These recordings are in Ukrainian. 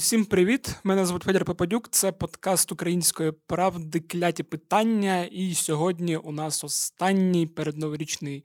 Усім привіт! Мене звуть Федір Попадюк. Це подкаст української правди кляті питання. І сьогодні у нас останній передноворічний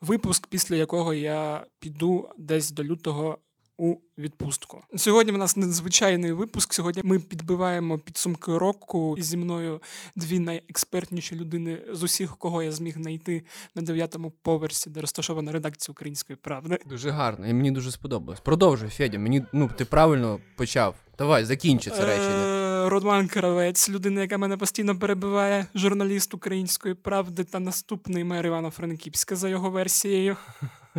випуск, після якого я піду десь до лютого у відпустку. Сьогодні в нас надзвичайний випуск. Сьогодні ми підбиваємо підсумки року і зі мною дві найекспертніші людини з усіх, кого я зміг знайти на дев'ятому поверсі, де розташована редакція української правди. Дуже гарно, і мені дуже сподобалось. Продовжуй, Федя. Мені ну ти правильно почав. Давай, закінчи це речення. Е, Роман Кравець, людина, яка мене постійно перебиває, журналіст української правди та наступний мер Івано-Франківська за його версією.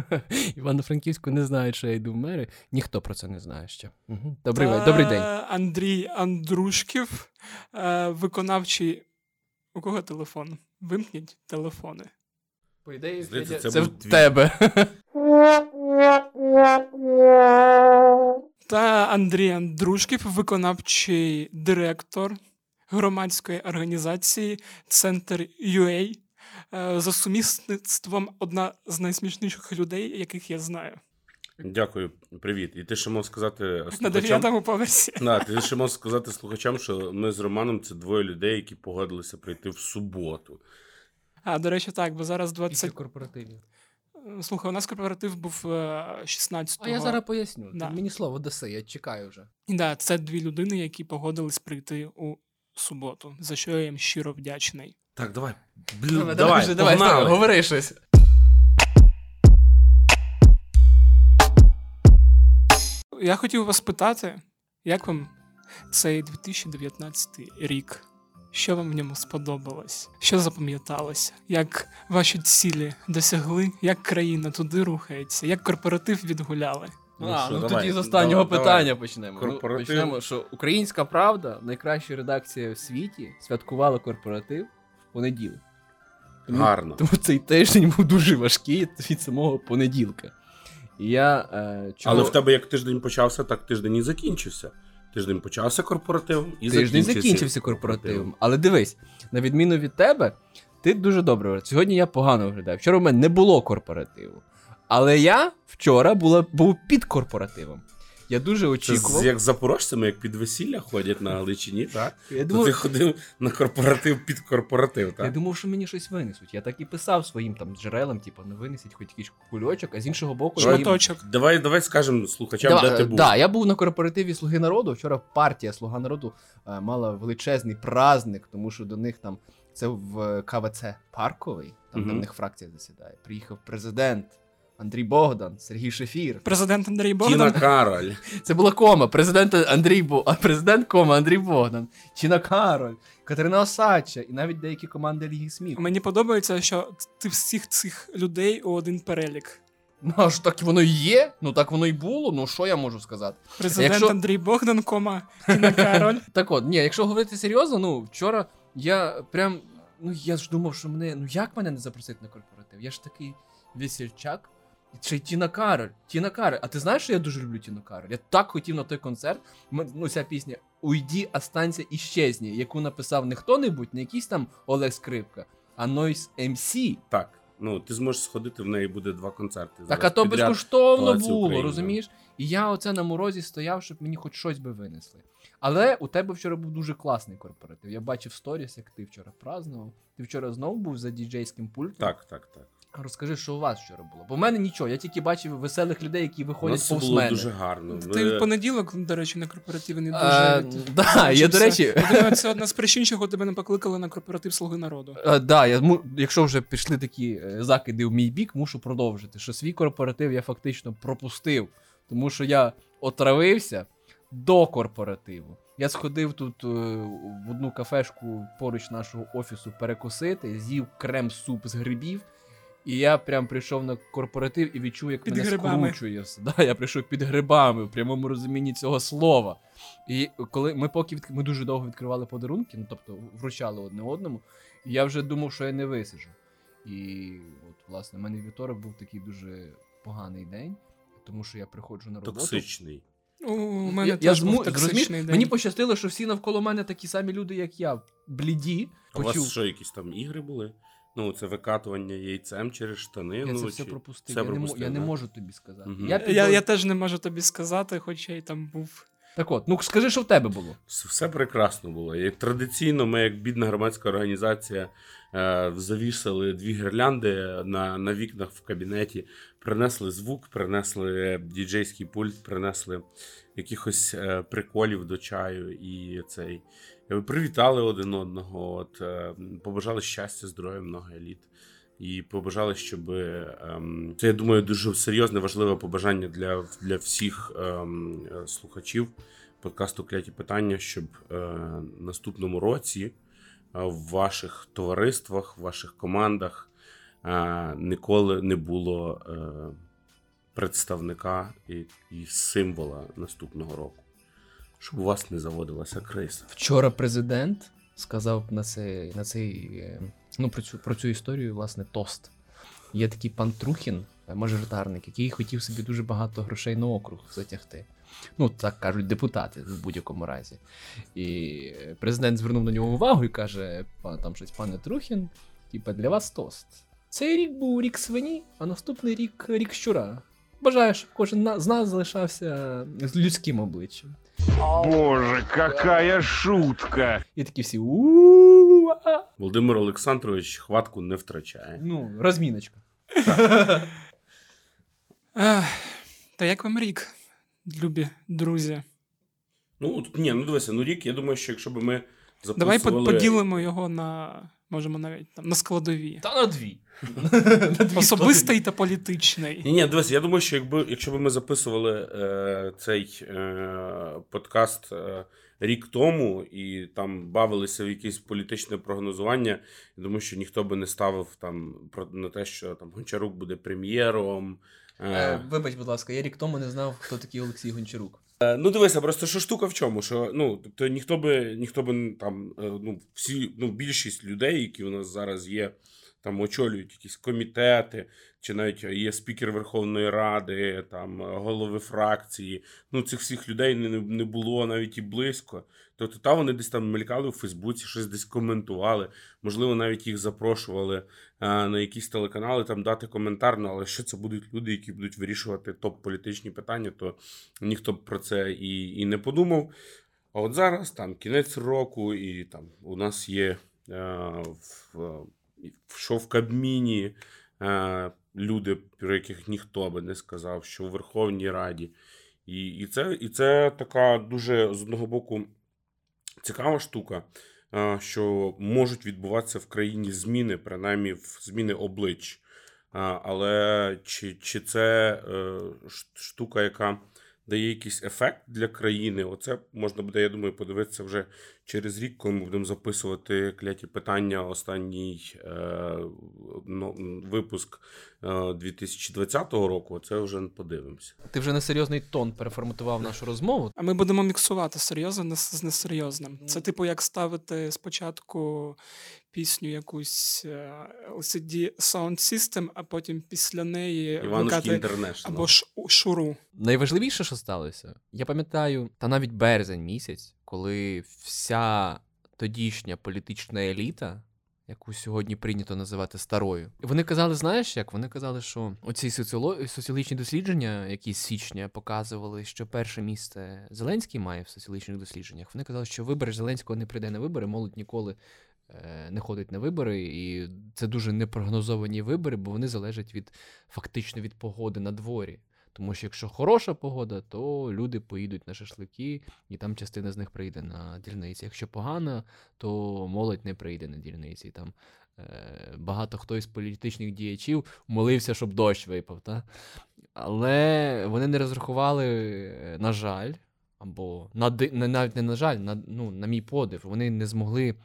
Івано-Франківську не знають, що я йду в мери. Ніхто про це не знає ще. Угу. Добрий, та... Добрий день. Андрій Андрушків, е, виконавчий. У кого телефон? Вимкніть телефони. По ідеї, Здається, це це в твій. тебе. Та Андрій Андрушків, виконавчий директор громадської організації Центр UA. Е, За сумісництвом одна з найсмішніших людей, яких я знаю. Дякую, привіт. І ти ще мав сказати На дев'ятому поверсі. Да, ти ще мав сказати слухачам, що ми з Романом це двоє людей, які погодилися прийти в суботу. А, до речі, так, бо зараз Після 20... корпоративів. Слухай, у нас корпоратив був е, 16-го. А я зараз поясню. Да. Ти мені слово даси, я чекаю вже. Да, це дві людини, які погодились прийти у суботу, за що я їм щиро вдячний. Так, давай. Блін, Давай, давай, вже, давай, давай, говори щось. Я хотів вас питати, як вам цей 2019 рік? Що вам в ньому сподобалось? Що запам'яталося? Як ваші цілі досягли? Як країна туди рухається? Як корпоратив відгуляли? Ну а, що, ну давай, тоді з останнього давай, питання давай. почнемо. Корпоратив. Ну, почнемо, що Українська Правда, найкраща редакція в світі, святкувала корпоратив понеділок. Тому- Гарно. Тому цей тиждень був дуже важкий від самого понеділка. І я е, чого... Але в тебе як тиждень почався, так тиждень і закінчився. Тиждень почався корпоративом і тиждень закінчився, закінчився корпоративом. Але дивись, на відміну від тебе, ти дуже добре. Сьогодні я погано виглядаю. Вчора в мене не було корпоративу. Але я вчора була, був під корпоративом. Я дуже очікував. з- як запорожцями, як під весілля ходять на Галичині, так? Я То думав, ти ходив на корпоратив під корпоратив, Я думав, що мені щось винесуть. Я так і писав своїм там джерелам, типу, ну винесіть хоч якийсь кульочок, а з іншого боку, я їм- Давай, давай скажемо слухачам, Да, де ти е, був. Да, я був на корпоративі Слуги народу. Вчора партія Слуга народу е, мала величезний праздник, тому що до них там це в КВЦ Парковий, там де Мгм. в них фракція засідає. Приїхав президент Андрій Богдан, Сергій Шефір. Президент Андрій Тіна Богдан. Кароль. Це була кома. Президент Андрій Бо... президент кома Андрій Богдан, Чіна Кароль, Катерина Осадча і навіть деякі команди Ліги Сміху. Мені подобається, що ти всіх цих людей у один перелік. Ну а ж так воно і є. Ну так воно і було. Ну що я можу сказати? Президент Якщо- Андрій Богдан, кома, Тіна Кароль. Так от, ні, якщо говорити серйозно, ну вчора я прям. Ну я ж думав, що мене. Ну як мене не запросити на корпоратив? Я ж такий весільчак. Чи Тіна Кароль, Тіна Кароль. А ти знаєш, що я дуже люблю Тіну Кароль? Я так хотів на той концерт. Ну, ця пісня Уйді, останься і щезні, яку написав не хто-небудь, не якийсь там Олег Скрипка, а Noise MC. Так. Ну, ти зможеш сходити, в неї буде два концерти. Так, а то безкоштовно було, України. розумієш? І я оце на морозі стояв, щоб мені хоч щось би винесли. Але у тебе вчора був дуже класний корпоратив. Я бачив сторіс, як ти вчора празднував. Ти вчора знову був за діджейським пультом. Так, так, так. Розкажи, що у вас вчора було. Бо в мене нічого, я тільки бачив веселих людей, які У виходять нас повз було мене. дуже гарно. Ти в понеділок, до речі, на корпоративі не дуже. Е, від- да, я, до речі, думаю, це одна з причин, чого тебе не покликали на корпоратив Слуги народу. Е, да, я, му- якщо вже пішли такі е, закиди в мій бік, мушу продовжити, що свій корпоратив я фактично пропустив, тому що я отравився до корпоративу. Я сходив тут е, в одну кафешку поруч нашого офісу перекусити, з'їв крем-суп з грибів. І я прям прийшов на корпоратив і відчув, як Під мене грибами. скручує все. Да, я прийшов під грибами в прямому розумінні цього слова. І коли ми поки відк... ми дуже довго відкривали подарунки, ну тобто вручали одне одному, і я вже думав, що я не висиджу. І от, власне, в мене вівторок був такий дуже поганий день, тому що я приходжу на роботу. Токсичний. У мене я, теж я був токсичний день. Мені пощастило, що всі навколо мене такі самі люди, як я, бліді. А у Почув. вас що, якісь там ігри були? Ну, це викатування яйцем через штани. Я ну, це все чи- пропустив. все я, не, пропустив, я не можу тобі сказати. Мгм. Я, Я, піду- я теж не можу тобі сказати, хоча й там був Так от, ну скажи, що в тебе було. Все, все прекрасно було. Як традиційно, ми, як бідна громадська організація, е, завісили дві гірлянди на, на вікнах в кабінеті, принесли звук, принесли діджейський пульт, принесли якихось е, приколів до чаю і цей. Привітали один одного, от, е, побажали щастя, здоров'я, много еліт. І побажали, щоб ем, це, я думаю, дуже серйозне, важливе побажання для, для всіх ем, слухачів подкасту Кляті питання, щоб е, наступному році е, в ваших товариствах, в ваших командах е, ніколи не було е, представника і, і символа наступного року. Щоб у вас не заводилася криса. Вчора президент сказав на цей, на цей е, ну, про цю, про цю історію, власне, тост. Є такий пан Трухін, е, мажоритарник, який хотів собі дуже багато грошей на округ затягти. Ну, так кажуть депутати в будь-якому разі. І е, президент звернув на нього увагу і каже: «Па- там щось, пане Трухін, типа для вас тост. Цей рік був рік свині, а наступний рік рік щура. Бажаю, щоб кожен з нас залишався з людським обличчям. Боже, какая шутка! І такі всі у Володимир Олександрович хватку не втрачає. Ну, розміночка. Та як вам рік, любі друзі? Ну, ні, ну дивися, ну рік, я думаю, що якщо б ми Давай записували... по- поділимо його на. Можемо навіть там на складові. Та на дві. Особистий та політичний. Ні, ні, дивись, я думаю, що якби, якщо б ми записували е, цей е, подкаст е, рік тому і там бавилися в якесь політичне прогнозування, я думаю, що ніхто би не ставив там про на те, що там Гончарук буде прем'єром. Е, Вибач, будь ласка, я рік тому не знав, хто такий Олексій Гончарук. Е, Ну, дивися, просто що штука в чому? Що ну, тобто ніхто би ніхто би там, е, ну, всі, ну, більшість людей, які у нас зараз є, там очолюють якісь комітети, чи навіть є спікер Верховної Ради, там е, голови фракції. Ну, цих всіх людей не, не було навіть і близько. Тобто, та вони десь там мелькали у Фейсбуці, щось десь коментували, можливо, навіть їх запрошували е, на якісь телеканали там дати коментар. Ну, але що це будуть люди, які будуть вирішувати топ-політичні питання, то ніхто б про це і, і не подумав. А от зараз там кінець року, і там у нас є е, в, в- що в Кабміні е, люди, про яких ніхто би не сказав, що у Верховній Раді. І, і, це, і це така дуже з одного боку цікава штука, що можуть відбуватися в країні зміни, принаймні в зміни облич. Але чи, чи це е, штука, яка дає якийсь ефект для країни? Оце можна буде, я думаю, подивитися вже через рік, коли ми будемо записувати кляті питання. Останній е, ну, випуск 2020 року. Це вже подивимося. Ти вже на серйозний тон переформатував нашу розмову. А ми будемо міксувати серйозне з несерйозним. Це, типу, як ставити спочатку пісню якусь е, LCD Sound System, а потім після неї Іванушки вмикати Інтернешнл. або ш- шуру. Найважливіше, що сталося, я пам'ятаю, та навіть березень місяць, коли вся тодішня політична еліта, яку сьогодні прийнято називати старою, вони казали, знаєш як? Вони казали, що оці соціоло... соціологічні дослідження, які з січня показували, що перше місце Зеленський має в соціологічних дослідженнях. Вони казали, що вибори Зеленського не прийде на вибори, молодь ніколи. е, Не ходить на вибори, і це дуже непрогнозовані вибори, бо вони залежать від фактично від погоди на дворі. Тому що якщо хороша погода, то люди поїдуть на шашлики, і там частина з них прийде на дільниці. Якщо погана, то молодь не прийде на дільниці. Там е, багато хто із політичних діячів молився, щоб дощ випав. Та? Але вони не розрахували, е, на жаль, або на, навіть не на жаль, на, ну, на мій подив, вони не змогли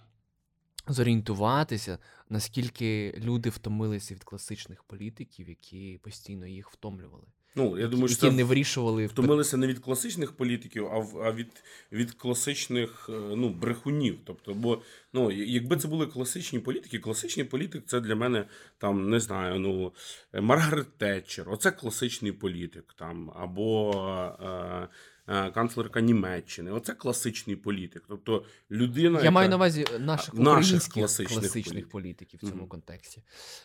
зорієнтуватися, наскільки люди втомилися від класичних політиків, які постійно їх втомлювали Ну, я думаю, що які це не вирішували втомилися не від класичних політиків, а, від, від класичних е, ну, брехунів. Тобто, бо ну, якби це були класичні політики, класичний політик це для мене там не знаю, ну Маргарет Тетчер, оце класичний політик там, або. Е, канцлерка Німеччини. Оце класичний політик. Тобто людина. Я яка... маю на увазі наших, Наших українських класичних класичних, політиків. в цьому Мгм. контексті.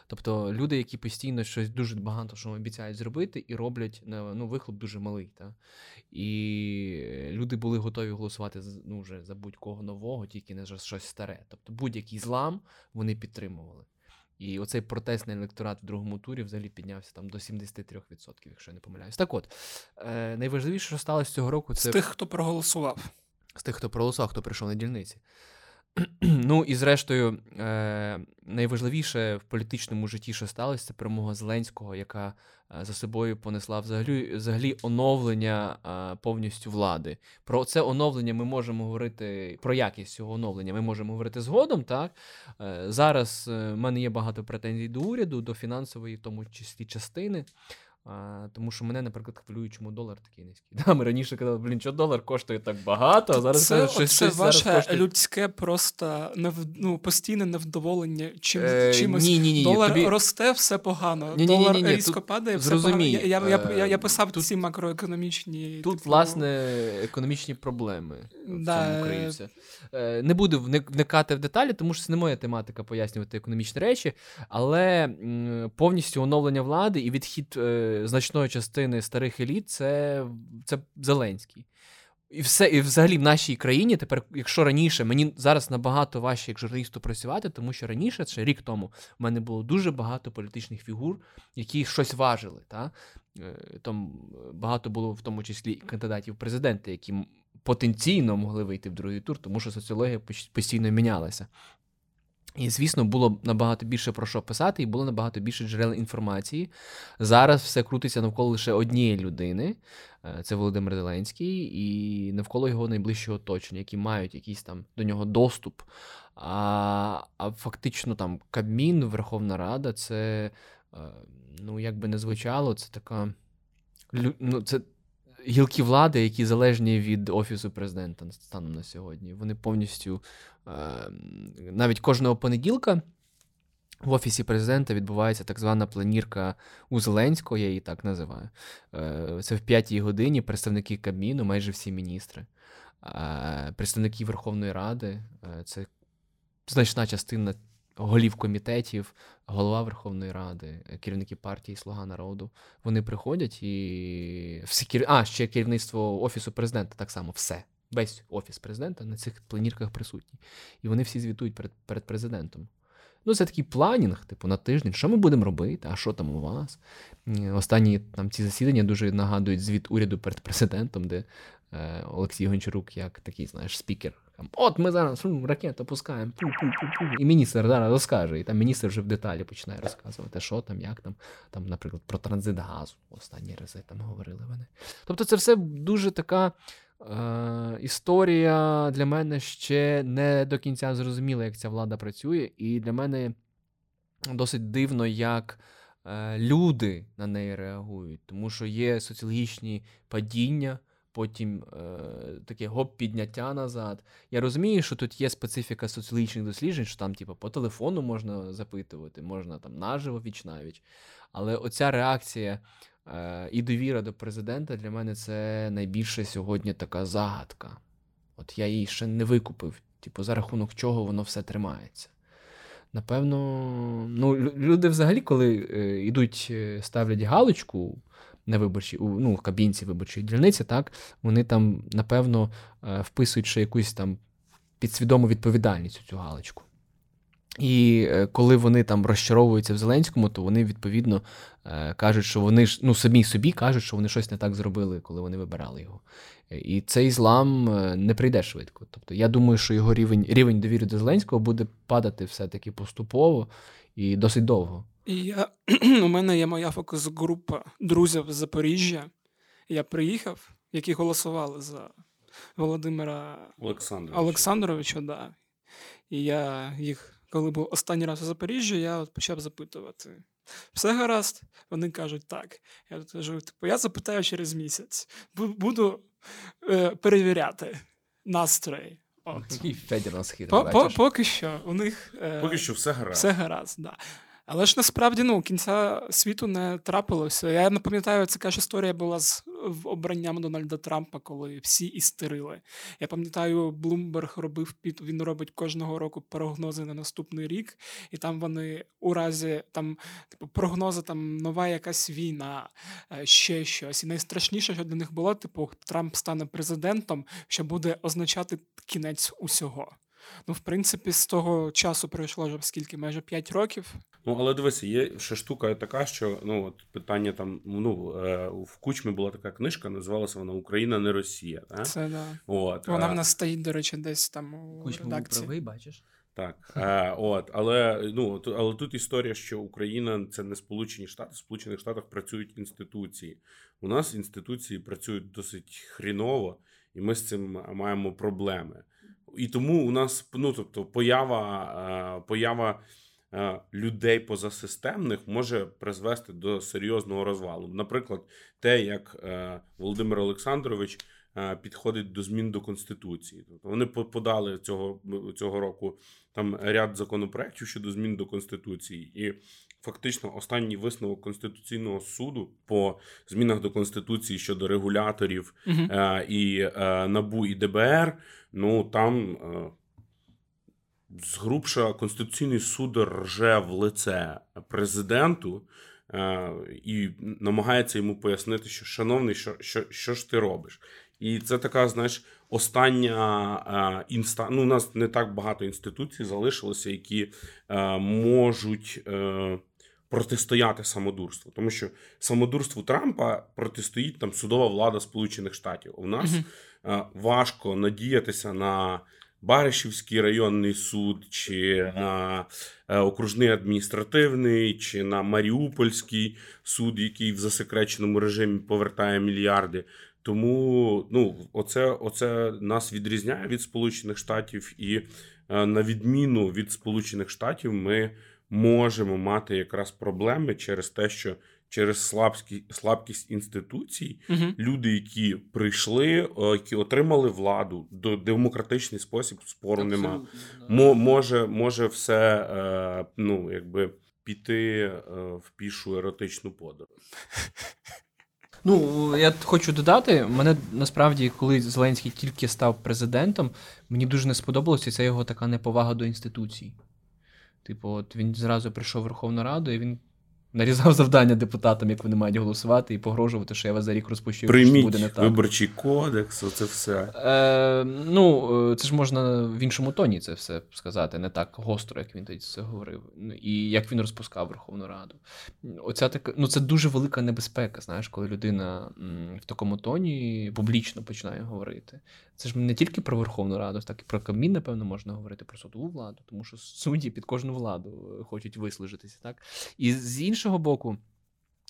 Тобто люди, які постійно щось дуже багато що обіцяють зробити, і роблять ну, вихлоп дуже малий. Та? І люди були готові голосувати ну, вже за будь-кого нового, тільки не за щось старе. Тобто будь-який злам вони підтримували. І оцей протестний електорат в другому турі взагалі піднявся там до 73%, якщо я не помиляюсь. Так от, е, найважливіше, що сталося цього року, це З тих, хто проголосував. з тих, хто проголосував, хто прийшов на дільниці. Ну і зрештою, е, найважливіше в політичному житті, що сталося, це перемога Зеленського, яка е, за собою понесла взагалі, взагалі оновлення е, повністю влади. Про це оновлення ми можемо говорити, про якість цього оновлення ми можемо говорити згодом. Так? Е, зараз е, в мене є багато претензій до уряду, до фінансової, в тому числі частини. А, тому що мене, наприклад, хвилює, чому долар такий низький. Да, ми раніше казали, блін, що долар коштує так багато, а зараз це, щось, це щось зараз ваше коштує. людське просто нев, ну, постійне невдоволення чим, Е, чимось. ні, ні, ні, Долар тобі- росте, все погано. Ні-ні-ні-ні, Долар тут падає, все зрозумій, погано. Я, я, я, я, я е, писав тут- ці макроекономічні. Тут, типу, власне, економічні проблеми в Да, цьому е, криються. Е, Не буду вникати в деталі, тому що це не моя тематика пояснювати економічні речі, але м, повністю оновлення влади і відхід е, значної частини старих еліт це, це Зеленський. І все, і взагалі в нашій країні тепер, якщо раніше мені зараз набагато важче як журналісту працювати, тому що раніше, ще рік тому, в мене було дуже багато політичних фігур, які щось важили. Та? Е, Там багато було в тому числі кандидатів в президенти, які потенційно могли вийти в другий тур, тому що соціологія постійно мінялася. І, звісно, було набагато більше про що писати, і було набагато більше джерел інформації. Зараз все крутиться навколо лише однієї людини, е, це Володимир Зеленський, і навколо його найближчого оточення, які мають якийсь там до нього доступ. А, а фактично там Кабмін, Верховна Рада, це, е, ну, як би не звучало, це така. Ну, це гілки влади, які залежні від офісу президента станом на сьогодні. Вони повністю е, навіть кожного понеділка. В офісі президента відбувається так звана планірка у Зеленського, я її так називаю. Е, Це в п'ятій годині представники Кабміну, майже всі міністри, Е, представники Верховної Ради, це значна частина голів комітетів, голова Верховної Ради, керівники партії Слуга народу. Вони приходять і всі кер... А, ще керівництво Офісу президента так само, все. Весь офіс президента на цих планірках присутній. І вони всі звітують перед, перед президентом. Ну, це такий планінг, типу, на тиждень, що ми будемо робити, а що там у вас? Останні там ці засідання дуже нагадують звіт уряду перед президентом, де е, Олексій Гончарук, як такий, знаєш, спікер. От ми зараз м, ракету пускаємо. пу-пу-пу-пу». І міністр зараз розкаже. І там міністр вже в деталі починає розказувати, що там, як там, там, наприклад, про транзит газу. Останні рази там говорили вони. Тобто, це все дуже така. Е, історія для мене ще не до кінця зрозуміла, як ця влада працює, і для мене досить дивно, як е, люди на неї реагують, тому що є соціологічні падіння, потім е, таке гоп-підняття назад. Я розумію, що тут є специфіка соціологічних досліджень, що там, типу, по телефону можна запитувати, можна там наживо віч навіч. Але оця реакція е, і довіра до президента для мене це найбільше сьогодні така загадка. От я її ще не викупив, типу, за рахунок чого воно все тримається. Напевно, ну, люди взагалі, коли е, йдуть, е, ставлять галочку на виборчій, у, ну, кабінці виборчої дільниці, так, вони там, напевно, е, вписують ще якусь там підсвідому відповідальність у цю галочку. І е, коли вони там розчаровуються в Зеленському, то вони відповідно е, кажуть, що вони ж ну самі собі кажуть, що вони щось не так зробили, коли вони вибирали його. І цей злам не прийде швидко. Тобто я думаю, що його рівень, рівень довіри до Зеленського буде падати все-таки поступово і досить довго. І я, у мене є моя фокус-група друзів з Запоріжжя. Я приїхав, які голосували за Володимира Олександр. Олександровича, да. І я їх, коли був останній раз у Запоріжжі, я от почав запитувати: все гаразд? Вони кажуть, так. Я тут кажу, типу, я запитаю через місяць. Буду е, перевіряти настрої. От. Такий Федір нас По, по, поки що у них е, Поки що все гаразд. все гаразд, да. Але ж насправді ну, кінця світу не трапилося. Я не пам'ятаю, така ж історія була з обранням Дональда Трампа, коли всі істерили. Я пам'ятаю, Блумберг робив під він робить кожного року прогнози на наступний рік, і там вони у разі там, типу, прогнози там нова якась війна, е, ще щось. І найстрашніше, що для них було, типу, Трамп стане президентом, що буде означати кінець усього. Ну, в принципі, з того часу пройшло вже скільки, майже 5 років. Ну, але дивися, є ще штука така, що ну от питання там ну е, в кучмі була така книжка, називалася вона Україна, не Росія. Так? Це да. От, Вона е, в нас стоїть, до речі, десь там у Кучма редакції. правий, бачиш? Так, е, от, але ну але тут історія, що Україна це не Сполучені Штати. В Сполучених Штатах працюють інституції. У нас інституції працюють досить хріново, і ми з цим маємо проблеми. І тому у нас ну тобто поява, е, поява е, людей позасистемних може призвести до серйозного розвалу. Наприклад, те, як е, Володимир Олександрович підходить до змін до конституції. Тобто вони подали цього, цього року там ряд законопроєктів щодо змін до конституції, і фактично останній висновок конституційного суду по змінах до конституції щодо регуляторів Мгм. е, і е, НАБУ і ДБР. Ну там е, згрубша Конституційний суд рже в лице президенту. е, І намагається йому пояснити, що шановний, що, що, що ж ти робиш? І це така, знаєш, остання е, інста... Ну, у нас не так багато інституцій залишилося, які е, можуть е, протистояти самодурству. Тому що самодурству Трампа протистоїть там судова влада Сполучених Штатів. У нас е, важко надіятися на Баришівський районний суд, чи на е, окружний адміністративний, чи на Маріупольський суд, який в засекреченому режимі повертає мільярди. Тому ну, оце, оце нас відрізняє від Сполучених Штатів, і е, на відміну від Сполучених Штатів, ми можемо мати якраз проблеми через те, що через слабкі, слабкість інституцій Мгм. люди, які прийшли, які отримали владу до демократичний спосіб, спору нема. Абсолютно, да. Мо, може, може все е, ну, якби піти е, в пішу еротичну подорож. Ну, я хочу додати, мене насправді, коли Зеленський тільки став президентом, мені дуже не сподобалося ця його така неповага до інституцій. Типу, от він зразу прийшов в Верховну Раду і він нарізав завдання депутатам, як вони мають голосувати, і погрожувати, що я вас за рік розпущу, якщо Прийміть буде не так. виборчий кодекс, оце все. Е, ну, е, це ж можна в іншому тоні це все сказати, не так гостро, як він тоді це говорив. Ну, І як він розпускав Верховну Раду. Оця така, ну, це дуже велика небезпека, знаєш, коли людина в такому тоні публічно починає говорити. Це ж не тільки про Верховну Раду, так і про Кабмін, напевно, можна говорити про судову владу, тому що судді під кожну владу е, хочуть вислужитися, так? І з іншого боку,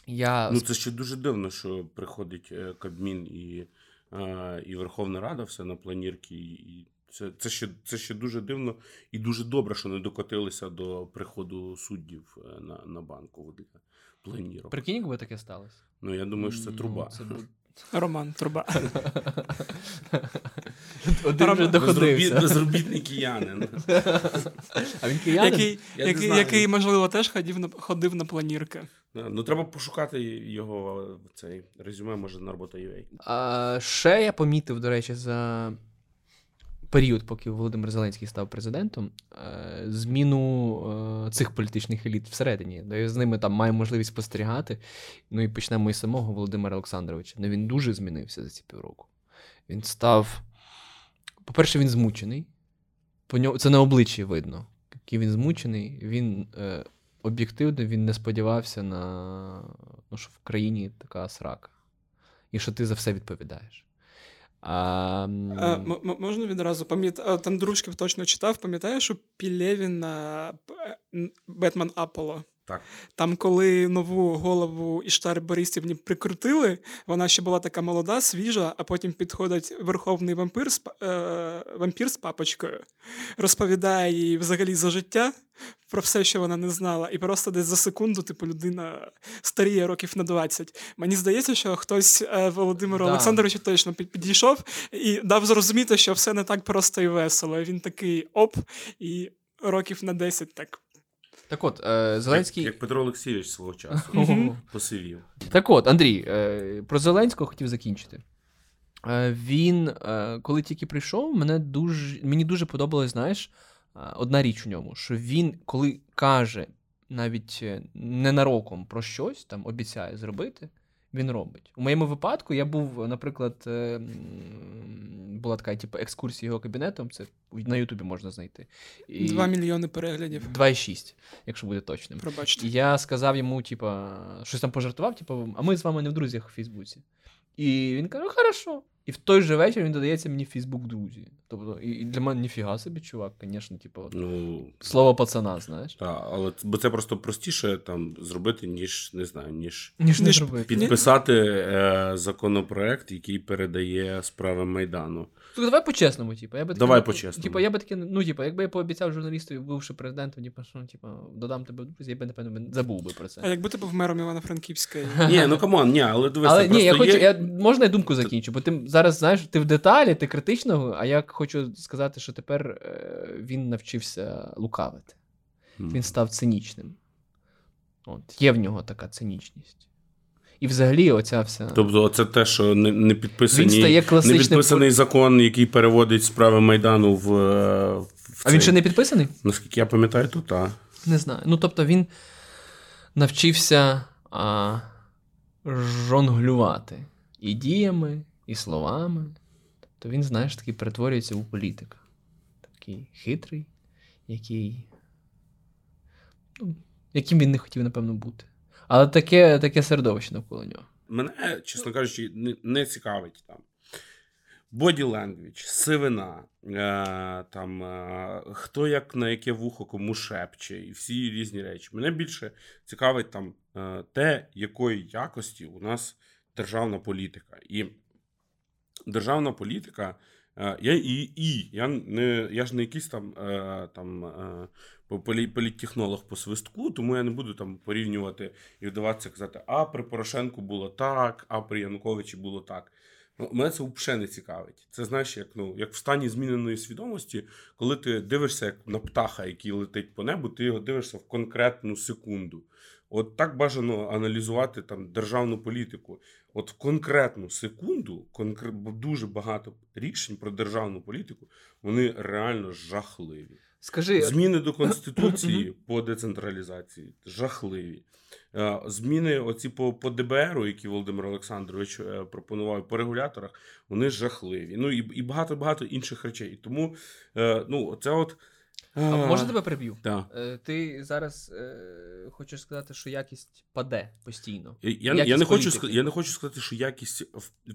я Ну це ще дуже дивно, що приходить е, Кабмін і, е, і Верховна Рада все на планірки. І це, це, ще, це ще дуже дивно і дуже добре, що не докотилися до приходу суддів е, на, на банку для планірок. прикинь, якби таке сталося. Ну я думаю, що це Ну, труба. це бу- Роман Труба. Один Роман- вже доходився. безробітний киянин. А він киянин? Який, Я не який, знаю. який, можливо, теж ходив на, ходив на планірки. Да, Ну треба пошукати його цей резюме, може на робота.ua. А, ще я помітив, до речі, за період, поки Володимир Зеленський став президентом, е, зміну е, цих політичних еліт всередині. Я з ними там маю можливість спостерігати. Ну і почнемо із самого Володимира Олександровича. Ну він дуже змінився за ці півроку. Він став. По-перше, він змучений. По ньому, це на обличчі видно. Який він змучений, він е, об'єктивно він не сподівався на ну, що в країні така срака. І що ти за все відповідаєш. А, А, м- можна відразу пам'ятаю, там дружків точно читав, пам'ятаєш, у Пілєвіна на Бетмен Аполло. Так. Там, коли нову голову Іштар Борисівні прикрутили, вона ще була така молода, свіжа, а потім підходить верховний вампир з, е, вампір з папочкою, розповідає їй взагалі за життя про все, що вона не знала, і просто десь за секунду, типу, людина старіє років на 20. Мені здається, що хтось е, Володимиру Да. Олександровичу точно підійшов і дав зрозуміти, що все не так просто і весело. Він такий оп, і років на 10 так Так от, е, Зеленський. Як, як Петро Олексійович свого часу посивів. Так от, Андрій, е, про Зеленського хотів закінчити. Е, Він, е, коли тільки прийшов, мене дуже, мені дуже подобалась, знаєш, одна річ у ньому, що він, коли каже навіть ненароком про щось, там обіцяє зробити, він робить. У моєму випадку я був, наприклад, е, була така, типу, екскурсія його кабінетом, це на Ютубі можна знайти. І... Два мільйони переглядів. 2,6, якщо буде точним. Пробачте. Я сказав йому, типу, щось там пожартував, типу, а ми з вами не в друзях у Фейсбуці. І він каже: хорошо. І в той же вечір він додається мені в Фейсбук друзі. Тобто, і, і для мене ніфіга собі, чувак, звісно, типу, Ну, слово пацана, знаєш. та, але бо це просто простіше там зробити, ніж не знаю, ніж Ніж Ніж зробити. підписати е, законопроект, який передає справи Майдану. Слухай, давай по-чесному, типу. Я би Давай не- по-чесному. Типу, я би таке, ну, типу, якби я пообіцяв журналісту, бувши президентом, типу, що типу, додам тебе в друзі, я би, напевно, забув би про це. А якби ти був мером Івано-Франківська? Ні, ну come on, ні, але дивись, Але ні, я хочу, я, можна я думку закінчу, бо ти зараз знаєш, ти в деталі, ти критичного, а я хочу сказати, що тепер е, він навчився лукавити. Мгм. Він став цинічним. От, є в нього така цинічність. І взагалі, оця вся. Тобто, це те, що не, не Він підписані, стає не підписаний закон, який переводить справи Майдану в. е, в А він ще не підписаний? Наскільки я пам'ятаю, то так. Не знаю. Ну, тобто він навчився а, жонглювати і діями, і словами. Тобто він, знаєш, такий перетворюється у політика. Такий хитрий, який. Ну, яким він не хотів, напевно, бути. Але таке, таке середовище навколо нього. Мене, чесно кажучи, не, не цікавить там. Body language, сивина, е, там, е, хто як на яке вухо кому шепче, і всі різні речі. Мене більше цікавить там е, те, якої якості у нас державна політика. І державна політика. е, Я і, і я не я ж не якийсь там, е, там е, по- полі- політтехнолог по свистку, тому я не буду там порівнювати і вдаватися казати, а при Порошенку було так, а при Януковичі було так. Ну, мене це взагалі не цікавить. Це знаєш, як ну як в стані зміненої свідомості, коли ти дивишся як на птаха, який летить по небу, ти його дивишся в конкретну секунду. От так бажано аналізувати там державну політику. От в конкретну секунду, конкре... дуже багато рішень про державну політику, вони реально жахливі. Скажи, Зміни до Конституції по децентралізації жахливі. Е, Зміни оці по, по ДБРу, які Володимир Олександрович е, пропонував по регуляторах, вони жахливі. Ну і, і багато-багато інших речей. І тому е, ну, це от. А може тебе приб'ю? Так. Е, Ти зараз е, хочеш сказати, що якість паде постійно. Я, я, Якість я, не хочу, політики. ска- я не хочу сказати, що якість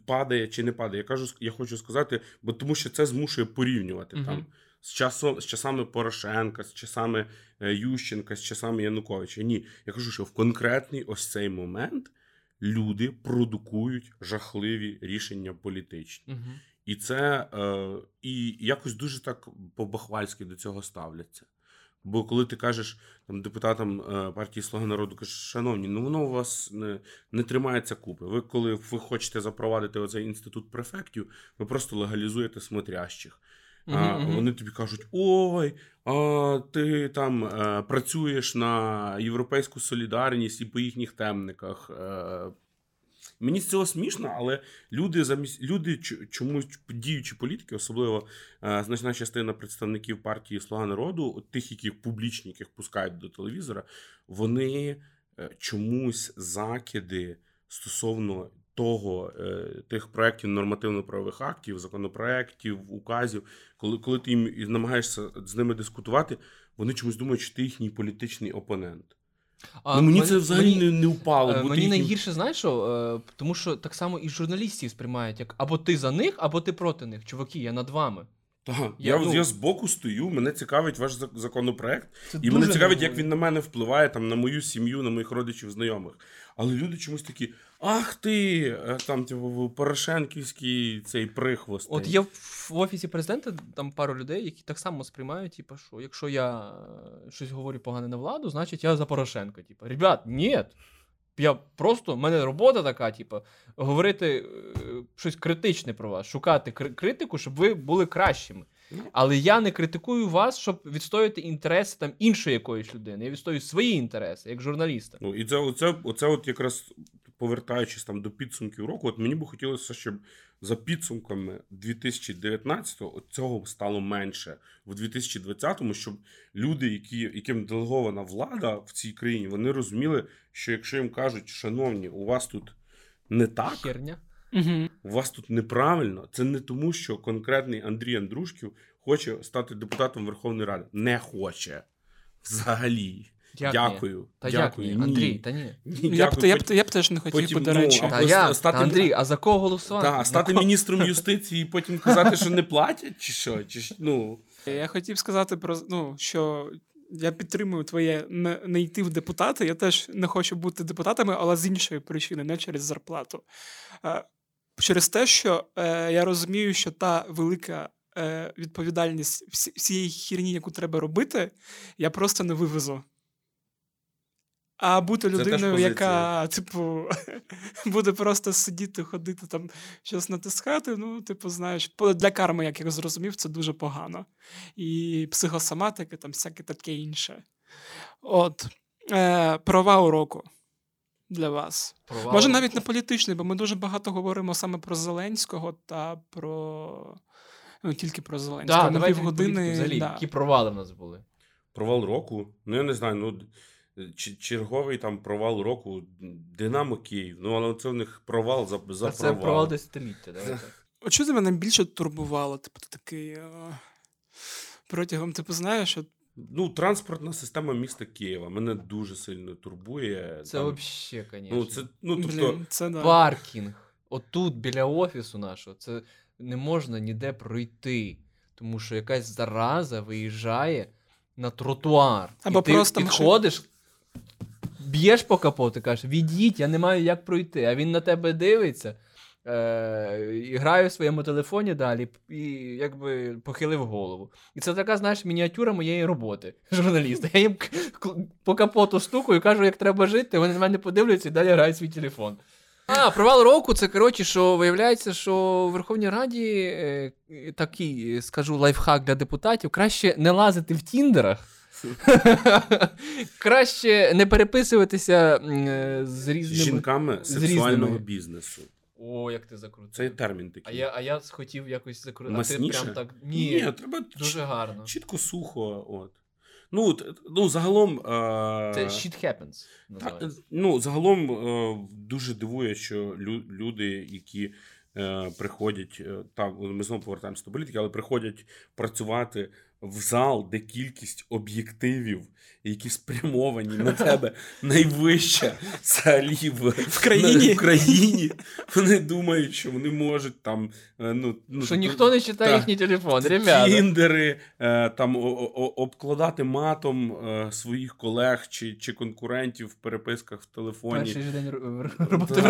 падає чи не падає. Я кажу, я хочу сказати, бо тому що це змушує порівнювати Мгм. там з часом з часами Порошенка, з часами е, Ющенка, з часами Януковича. Ні, я кажу, що в конкретний ось цей момент люди продукують жахливі рішення політичні. Угу. І це е, і якось дуже так по-бахвальськи до цього ставляться. Бо коли ти кажеш там депутатам е, партії Слуга народу, кажеш, шановні, ну воно у вас не, не тримається купи. Ви коли ви хочете запровадити оцей інститут префектів, ви просто легалізуєте смотрящих. А, вони тобі кажуть: ой, а ти там е, працюєш на європейську солідарність і по їхніх темниках. Е, Мені з цього смішно, але люди замість люди чомусь діючі політики, особливо е, значна частина представників партії Слуга народу, тих, яких публічні, яких пускають до телевізора, вони е, чомусь закиди стосовно того, е, тих проєктів нормативно-правових актів, законопроєктів, указів, коли, коли ти їм намагаєшся з ними дискутувати, вони чомусь думають, що ти їхній політичний опонент. Ну, мені це взагалі не, не впало. Е, Мені найгірше, знаєш що? Е, Тому що так само і журналістів сприймають як або ти за них, або ти проти них. Чуваки, я над вами. Так, Я, я, ну- я збоку стою, мене цікавить ваш законопроект, Це і мене цікавить, як він на мене впливає там на мою сім'ю, на моїх родичів, знайомих. Але люди чомусь такі: ах ти, е, там, типу, Порошенківський цей прихвост. От є в офісі президента там пару людей, які так само сприймають, типу, що якщо я е, щось говорю погане на владу, значить я за Порошенка. Типу, ребят, ні. Я просто, в мене робота така, типу, говорити е, щось критичне про вас, шукати кри- критику, щоб ви були кращими. Але я не критикую вас, щоб відстояти інтереси там іншої якоїсь людини. Я відстоюю свої інтереси як журналіста. Ну, і це оце, оце от якраз повертаючись там до підсумків року, от мені би хотілося, щоб за підсумками 2019-го цього стало менше в 2020-му, щоб люди, які, яким делегована влада в цій країні, вони розуміли, що якщо їм кажуть, шановні, у вас тут не так, Херня. Угу. у вас тут неправильно, це не тому, що конкретний Андрій Андрушків хоче стати депутатом Верховної Ради. Не хоче. Взагалі. Як Дякую. Ні? Та Дякую. як ні? Андрій, та ні. Ні, Я, б, я, б, я б теж не хотів, потім, до ну, речі. а Та просто я, стати- та, Андрій, а за кого голосувати? Так, стати міністром юстиції і потім казати, що не платять, чи що? Чи, ну, Я хотів сказати про ну, що я підтримую твоє не, не йти в депутати. Я теж не хочу бути депутатами, але з іншої причини, не через зарплату. Е, через те, що е, я розумію, що та велика е, відповідальність всі, всієї хірні, яку треба робити, я просто не вивезу. А бути людиною, яка, типу, буде просто сидіти, ходити там, щось натискати, ну, типу, знаєш, для карми, як я зрозумів, це дуже погано. І психосоматика, там всяке таке інше. От. Е, права уроку для вас. Провал. Може, навіть не політичний, бо ми дуже багато говоримо саме про Зеленського та про. Ну, тільки про Зеленського. Да, На півгодини. взагалі, да. які провали в нас були. провал року. Ну, я не знаю, ну. Черговий там провал року Динамо Київ. Ну, але це в них провал за, за А це провал. провал десятиліття. Давайте. От що тебе найбільше турбувало? Типу, ти такий. Протягом, типу, знаєш, от Ну, транспортна система міста Києва мене дуже сильно турбує. Це Там, взагалі, ну, це, ну, тобто, блін, це да. Паркінг. Отут, біля офісу нашого, це не можна ніде пройти. Тому що якась зараза виїжджає на тротуар. Або і ти просто підходиш, б'єш по капоту кажеш, відійдь, я не маю як пройти. А він на тебе дивиться. Е, і в своєму телефоні далі і якби похилив голову. І це така, знаєш, мініатюра моєї роботи журналіста. Я їм по капоту стукаю кажу, як треба жити. Вони на мене подивляться і далі грають свій телефон. А, провал року це коротше, що виявляється, що в Верховній Раді е, такий, скажу, лайфхак для депутатів, краще не лазити в тіндерах. краще не переписуватися е, з різними. жінками з сексуального різними. бізнесу. О, як ти закрутив. Це є термін такий. А я, а я хотів якось закрутити. Масніше? прям так. Ні, Ні, треба дуже гарно. чітко сухо. От. Ну, ну, загалом. Е... Це shit happens. Та, ну, загалом е, дуже дивує, що лю- люди, які е, приходять, е, там ми знову повертаємося до політики, але приходять працювати в зал, де кількість об'єктивів, які спрямовані на тебе найвища взагалі в, В країні. на- в країні. Вони думають, що вони можуть там. е, Ну, ну, Що ніхто не читає та. їхній телефон, ребята. Тіндери, е, там обкладати матом е, своїх колег чи, чи конкурентів в переписках в телефоні. Перший же день роботи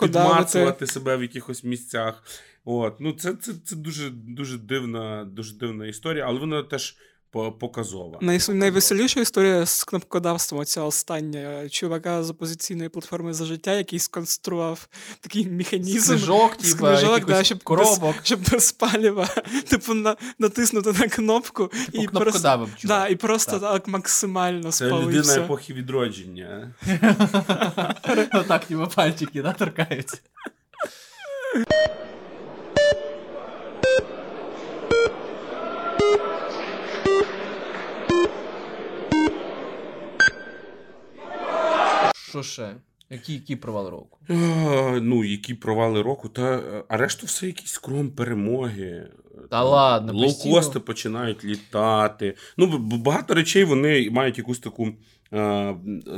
підмацувати себе в якихось місцях. От. Ну, це, це, це дуже, дуже, дивна, дуже дивна історія, але вона теж показова. Най- найвеселіша історія з кнопкодавством, оця остання чувака з опозиційної платформи за життя, який сконструював такий механізм. Книжок, з книжок, да, щоб коробок. Без, щоб без паліва, типу, на, натиснути на кнопку і просто, да, і просто Так. так. максимально Це людина епохи відродження. Отак, типа, пальчики, да, торкаються. Що ще? Які які провали року? А, Ну, які провали року, та е, а решту все якісь кром перемоги. Та ладно, Лоукости постійно. починають літати. Ну, багато речей вони мають якусь таку а,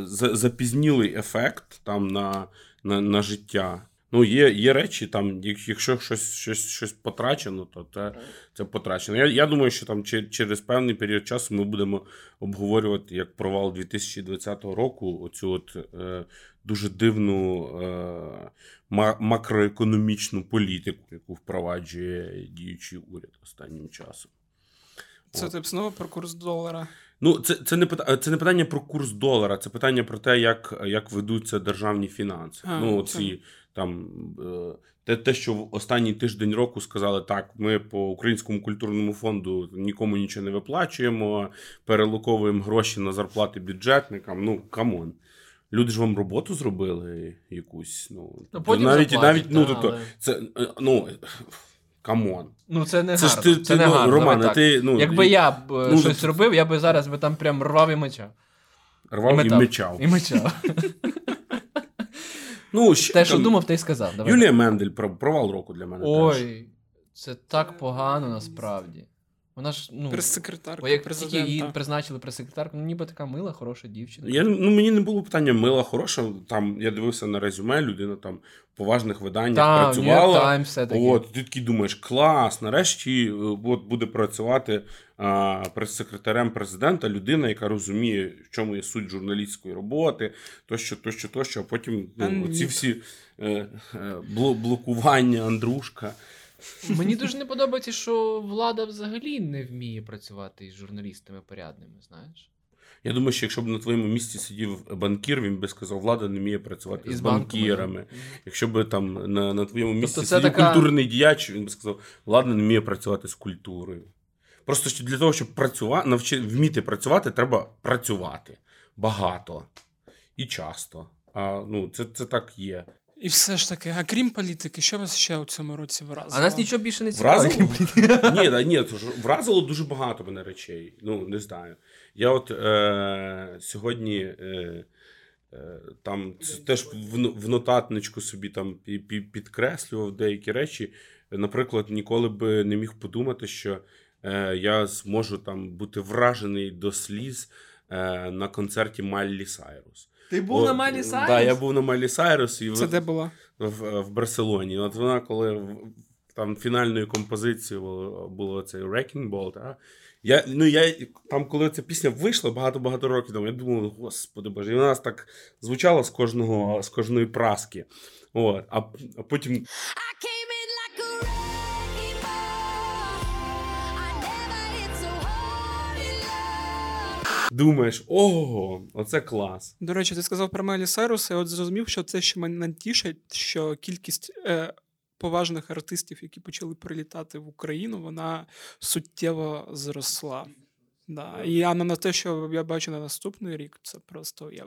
запізнілий ефект там на, на, на життя. Ну, є, є речі, там, якщо щось, щось, щось потрачено, то це, це потрачено. Я, я думаю, що там через певний період часу ми будемо обговорювати як провал 2020 року оцю от е, дуже дивну е, макроекономічну політику, яку впроваджує діючий уряд останнім часом. Це От. тип знову про курс долара. Ну, це, це, не питання, це не питання про курс долара, це питання про те, як, як ведуться державні фінанси. А, ну, ці там е, те, те, що в останній тиждень року сказали, так, ми по українському культурному фонду нікому нічого не виплачуємо, переалоковуємо гроші на зарплати бюджетникам. Ну, come on. Люди ж вам роботу зробили якусь. Ну, Ну, потім навіть, заплатять, навіть, ну, та, тобто, але- це, е, ну, come on. Ну це не Це гарно. ж ти, це ти не ну, гарно. Давай ти, ну, Якби і- я б е, ну, щось ти- робив, я би зараз би там прям рвав і мечав. рвав і, і мечав. І мечав. Ну, ще Те, що там- думав, те й сказав. Давай. Юлія Мендель провал року для мене. теж. Ой, це так погано насправді. Вона ж, ну, Прес-секретарка як тільки її призначили прес-секретарку, ну ніби така мила, хороша дівчина. Я, ну, мені не було питання мила, хороша. Там я дивився на резюме, людина там в поважних виданнях Та, New York працювала. Times все-таки. От, ти такий думаєш, клас, нарешті е, от, буде працювати а, прес-секретарем президента людина, яка розуміє, в чому є суть журналістської роботи, тощо, тощо, тощо, а потім ну, ці всі е, е, блокування, Андрушка. Мені дуже не подобається, що влада взагалі не вміє працювати із журналістами порядними, знаєш. Я думаю, що якщо б на твоєму місці сидів банкір, він би сказав, влада не вміє працювати Із з банкірами. Якщо б там на, на твоєму місці Тобто сидів така- культурний діяч, він би сказав, влада не вміє працювати з культурою. Просто що для того, щоб працювати, навчи, вміти працювати, треба працювати багато і часто. А ну, це, це так є. І все ж таки, а крім політики, що вас ще у цьому році вразило? А нас нічого більше не цікавить. Вразило? ні, ні, вразило дуже багато мене речей. Ну, не знаю. Я от е, сьогодні е, е, там це теж в, в нотатничку собі там пі- пі- підкреслював деякі речі. Наприклад, ніколи би не міг подумати, що е, я зможу там бути вражений до сліз е, на концерті Маллі Сайрус. Ти був О, на Майлі Сайрус? Да, я був на Майлі Сайрус і Це в- де було? в, в Барселоні. От вона, коли там фінальною композицією було, було цей Wrecking Ball, та? Я, ну, я, там, коли ця пісня вийшла багато-багато років тому, я думав, господи боже, і вона так звучала з кожного, з кожної праски. От, а, а потім I думаєш, ого, оце клас. До речі, ти сказав про Мелі Сайрус, і от зрозумів, що це, що мене тішить, що кількість е, поважних артистів, які почали прилітати в Україну, вона суттєво зросла. Да. І а на те, що я бачу на наступний рік, це просто я,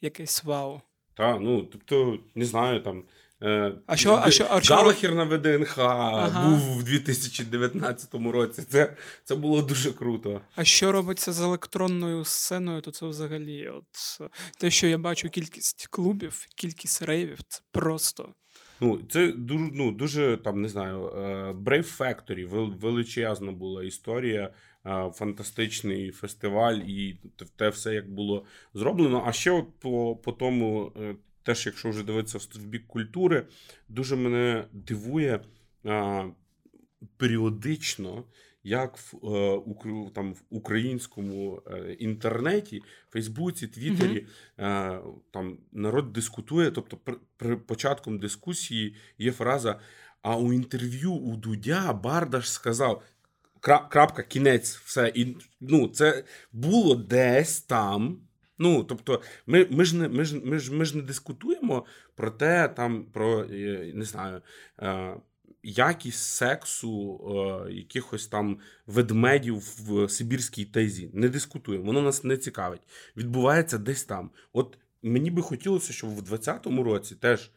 якесь вау. Та, ну, тобто, не знаю, там. Е, А що- а що- а що- Галахер на ВДНХ Ага. був в 2019 році. Це, це було дуже круто. А що робиться з електронною сценою, то це взагалі, от те, що я бачу, кількість клубів, кількість рейвів, це просто. Ну, це дуже, ну, дуже там, не знаю, е, Brave Factory, величезна була історія, е, фантастичний фестиваль, і те- все як було зроблено. А ще от по, по тому, теж, якщо вже дивитися в бік культури, дуже мене дивує е, періодично. Як в, е, там, в українському е, інтернеті, Фейсбуці, Твіттері е, там народ дискутує, тобто при, при початком дискусії є фраза: а у інтерв'ю у Дудя Бардаш сказав. Крапка, кінець, все. І, ну, це було десь там. Ну, тобто, ми, ми, ж не, ми, ж, ми, ж, ми ж не дискутуємо про те, там, про, е, не знаю, е, якість сексу е, якихось там ведмедів в Сибірській тайзі. Не дискутуємо, воно нас не цікавить. Відбувається десь там. От мені би хотілося, щоб в 20-му році теж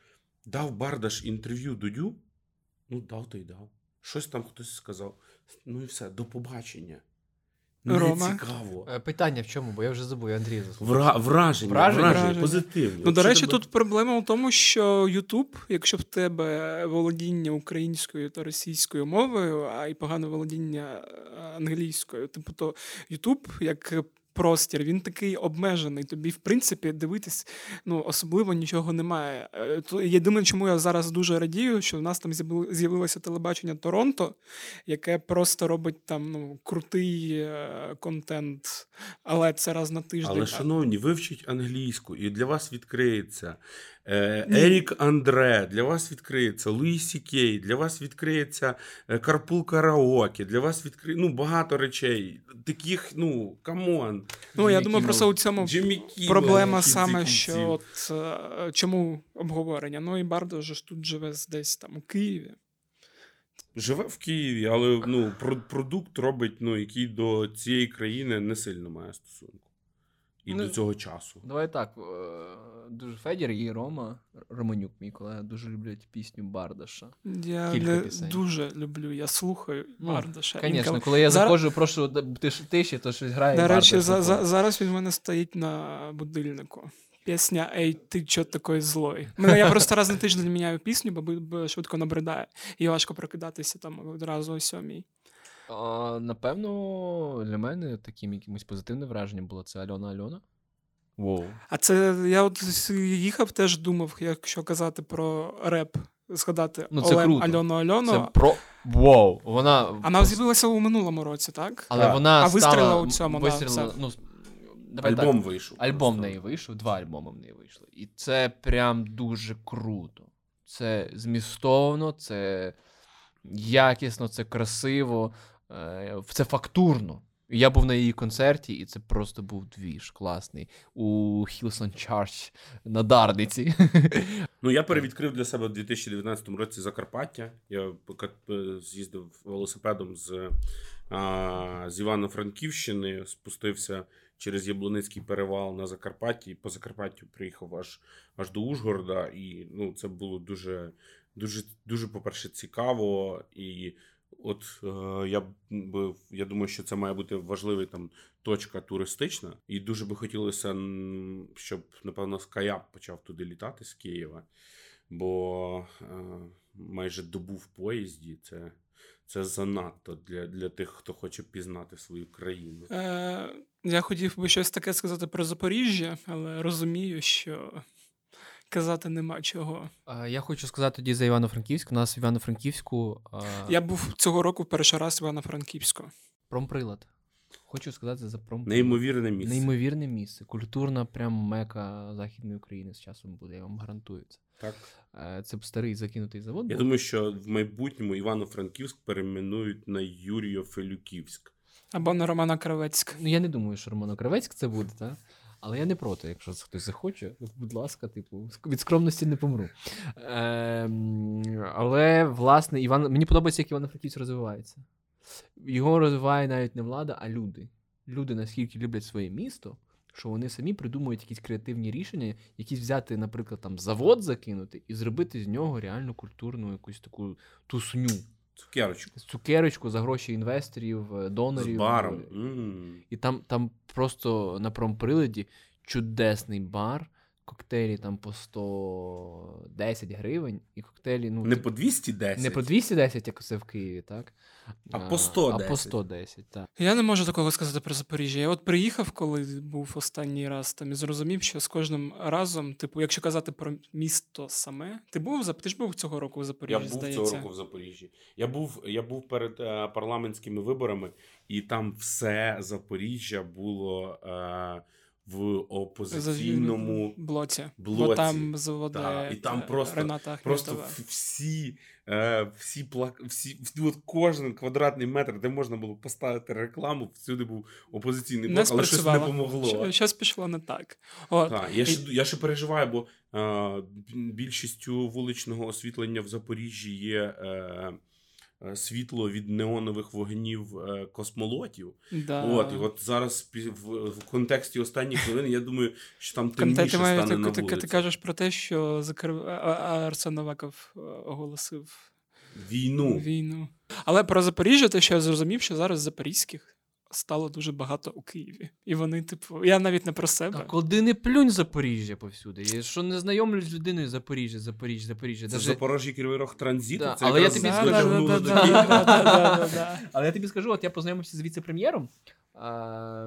дав Бардаш інтерв'ю Дудю. Ну, дав то й дав. Щось там хтось сказав. Ну і все, до побачення. Не Рома? цікаво. Е, Питання в чому, бо я вже забув, я Андрій заслухав. Вра, враження, Враження? враження, Враження. позитивні. Ну, до речі, тебе- тут проблема в тому, що YouTube, якщо в тебе володіння українською та російською мовою, а й погане володіння е, англійською, типу, то YouTube як простір, він такий обмежений. Тобі, в принципі, дивитись ну, особливо нічого немає. Е, то Єдине, чому я зараз дуже радію, що в нас там з'явилося телебачення Торонто, яке просто робить там ну, крутий е, контент, але це раз на тиждень. Але, шановні, вивчіть англійську, і для вас відкриється. Ерік Андре, для вас відкриється Луї Сі Кей, для вас відкриється е, Carpool Karaoke, для вас відкриється ну, багато речей. Таких, ну, come on. Ну, я думаю, просто у цьому проблема саме, що от е, чому обговорення? Ну і Бардо ж тут живе десь там у Києві. Живе в Києві, але ну, продукт робить, ну, який до цієї країни не сильно має стосунку. І Ну, до цього часу. Давай так. е, Дуже Федір і Рома, Романюк, мій колега, дуже люблять пісню Бардаша. Я Кілька пісень. дуже люблю, я слухаю Ну, Бардаша. Звісно, коли я Зараз- заходжу, прошу тиші, то щось грає. До речі, Бардаш за, за, зараз він в мене стоїть на будильнику. Пісня Ей, ти чо такий злой. Мене я просто раз на тиждень міняю пісню, бо швидко набридає. І важко прокидатися там одразу о сьомій. А, напевно, для мене таким якимось позитивним враженням було це Альона Альона. Воу. А це я от їхав, теж думав, якщо казати про реп, згадати Ну, це Олен круто. Альону Альону. Це про. Воу. Вона. Вона з'явилася у минулому році, так? Але Так. вона А стала... у цьому, да, вистрілила, все. ну, давай Альбом так. вийшов. Альбом в неї вийшов, два альбоми в неї вийшли. І це прям дуже круто. Це змістовно, це якісно, це красиво, це фактурно. Я був на її концерті, і це просто був двіж класний у Хілсон Чарч на Дарниці. Ну, я перевідкрив для себе в 2019 році Закарпаття. Я е, з'їздив велосипедом з, а, з Івано-Франківщини, спустився через Яблуницький перевал на Закарпатті, і по Закарпаттю приїхав аж, аж до Ужгорода. І ну, це було дуже, дуже, дуже, по-перше, цікаво. І от е, я, би- я думаю, що це має бути важливий там точка туристична. І дуже би хотілося, щоб, напевно, Скаяп почав туди літати з Києва. Бо е, майже добу в поїзді це, це занадто для, для тих, хто хоче пізнати свою країну. Е, я хотів би щось таке сказати про Запоріжжя, але розумію, що казати нема чого. Я хочу сказати тоді за Івано-Франківськ. У нас в Івано-Франківську Я був цього року перший раз в Івано-Франківську. промприлад. Хочу сказати за промприлад. Неймовірне місце. Неймовірне місце. Культурна прям мека Західної України з часом буде, я вам гарантую це. Так. Е, Це б старий закинутий завод. Я був. думаю, що в майбутньому Івано-Франківськ перейменують на Юріо-Фелюківськ. Або на Романа Кравецьк. Ну, я не думаю, що Романо Кравецьк це буде, так? Але я не проти, якщо хтось захоче, будь ласка, типу, від скромності не помру. Ем, але, власне, Іван... мені подобається, як Івано-Франківськ розвивається. Його розвиває навіть не влада, а люди. Люди наскільки люблять своє місто, що вони самі придумують якісь креативні рішення, якісь взяти, наприклад, там завод закинути і зробити з нього реально культурну якусь таку тусню. Цукерочку. Цукерочку за гроші інвесторів, донорів. З баром. е, і там, там просто на промприладі чудесний бар, коктейлі там по 110 гривень, і коктейлі, ну, Не по 210. не по 210, як це в Києві, так? А по 110. А по 110, так. Я не можу такого сказати про Запоріжжя. Я от приїхав, коли був останній раз там і зрозумів, що з кожним разом, типу, якщо казати про місто саме, ти був ти ж був цього року в Я був здається. цього року в Запоріжжі. Я був, я був перед е, парламентськими виборами, і там все Запоріжжя було е, в опозиційному. блоці. Бо там заводи Та, і там просто- Рената Просто всі, е, всі, плак... всі, от кожен квадратний метр, де можна було поставити рекламу, всюди був опозиційний не блок, але щось не помогло. Щось пішло не так. От. Так, я, І- ще, я ще переживаю, бо е, більшістю вуличного освітлення в Запоріжжі є е, світло від неонових вогнів е, космолотів. Да. От, і от зараз в, контексті останніх хвилин я думаю, що там темніше ти, стане на ти, ти, ти кажеш про те, що закрив... Арсен Новаков е, оголосив Війну. війну. Але про Запоріжжя, те, що я зрозумів, що зараз запорізьких стало дуже багато у Києві. І вони, типу, я навіть не про себе. А куди не плюнь Запоріжжя повсюди. Я що не знайомлюсь з людиною Запоріжжя, Запоріжжя, Запоріжжя. Це Даже- Запорожжя Кривий Рог транзиту. Да, це але я тобі скажу. Але я тобі скажу, от я познайомився з віце-прем'єром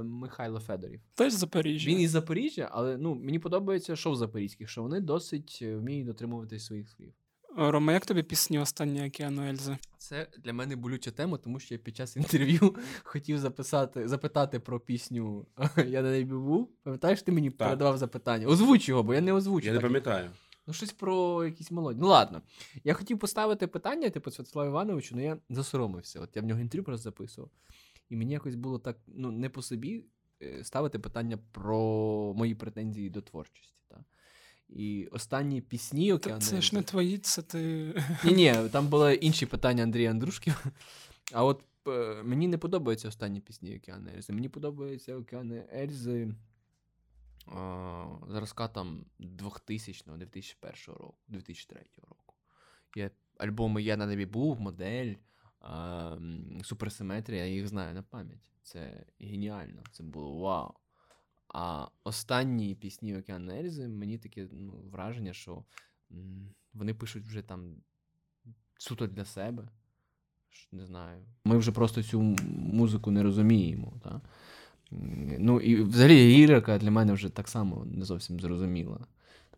Михайло Федорів. Теж Запоріжжя. Він із Запоріжжя, але ну, мені подобається шоу запорізьких, що вони досить е, вміють дотримуватись своїх слів. Рома, як тобі пісні останні океану Ельзи? Це для мене болюча тема, тому що я під час інтерв'ю хотів записати, запитати про пісню Я на небі був. Пам'ятаєш, ти мені Так. передавав запитання? Озвуч його, бо я не озвучив. Я не пам'ятаю. Ну, щось про якісь мелодії. Ну ладно. Я хотів поставити питання, типу, Святославу Івановичу, але я засоромився. От я в нього інтерв'ю просто записував. І мені якось було так, ну, не по собі е, ставити питання про мої претензії до творчості. Та? І останні пісні Та Океан це ж не твої, це ти. Ні, ні, там були інші питання Андрія Андрушків. А от е, мені не подобаються останні пісні Океани Ельзи. Мені подобаються Океани Ельзи зразка там 2000-го, 2001 року, 2003 року. Є альбоми Я на небі був, модель, а, Суперсиметрія, я їх знаю на пам'ять. Це геніально, це було вау. А останні пісні Океан Ельзи, мені таке ну, враження, що вони пишуть вже там суто для себе. Не знаю. Ми вже просто цю музику не розуміємо. Та? Ну, і взагалі лірика для мене вже так само не зовсім зрозуміла.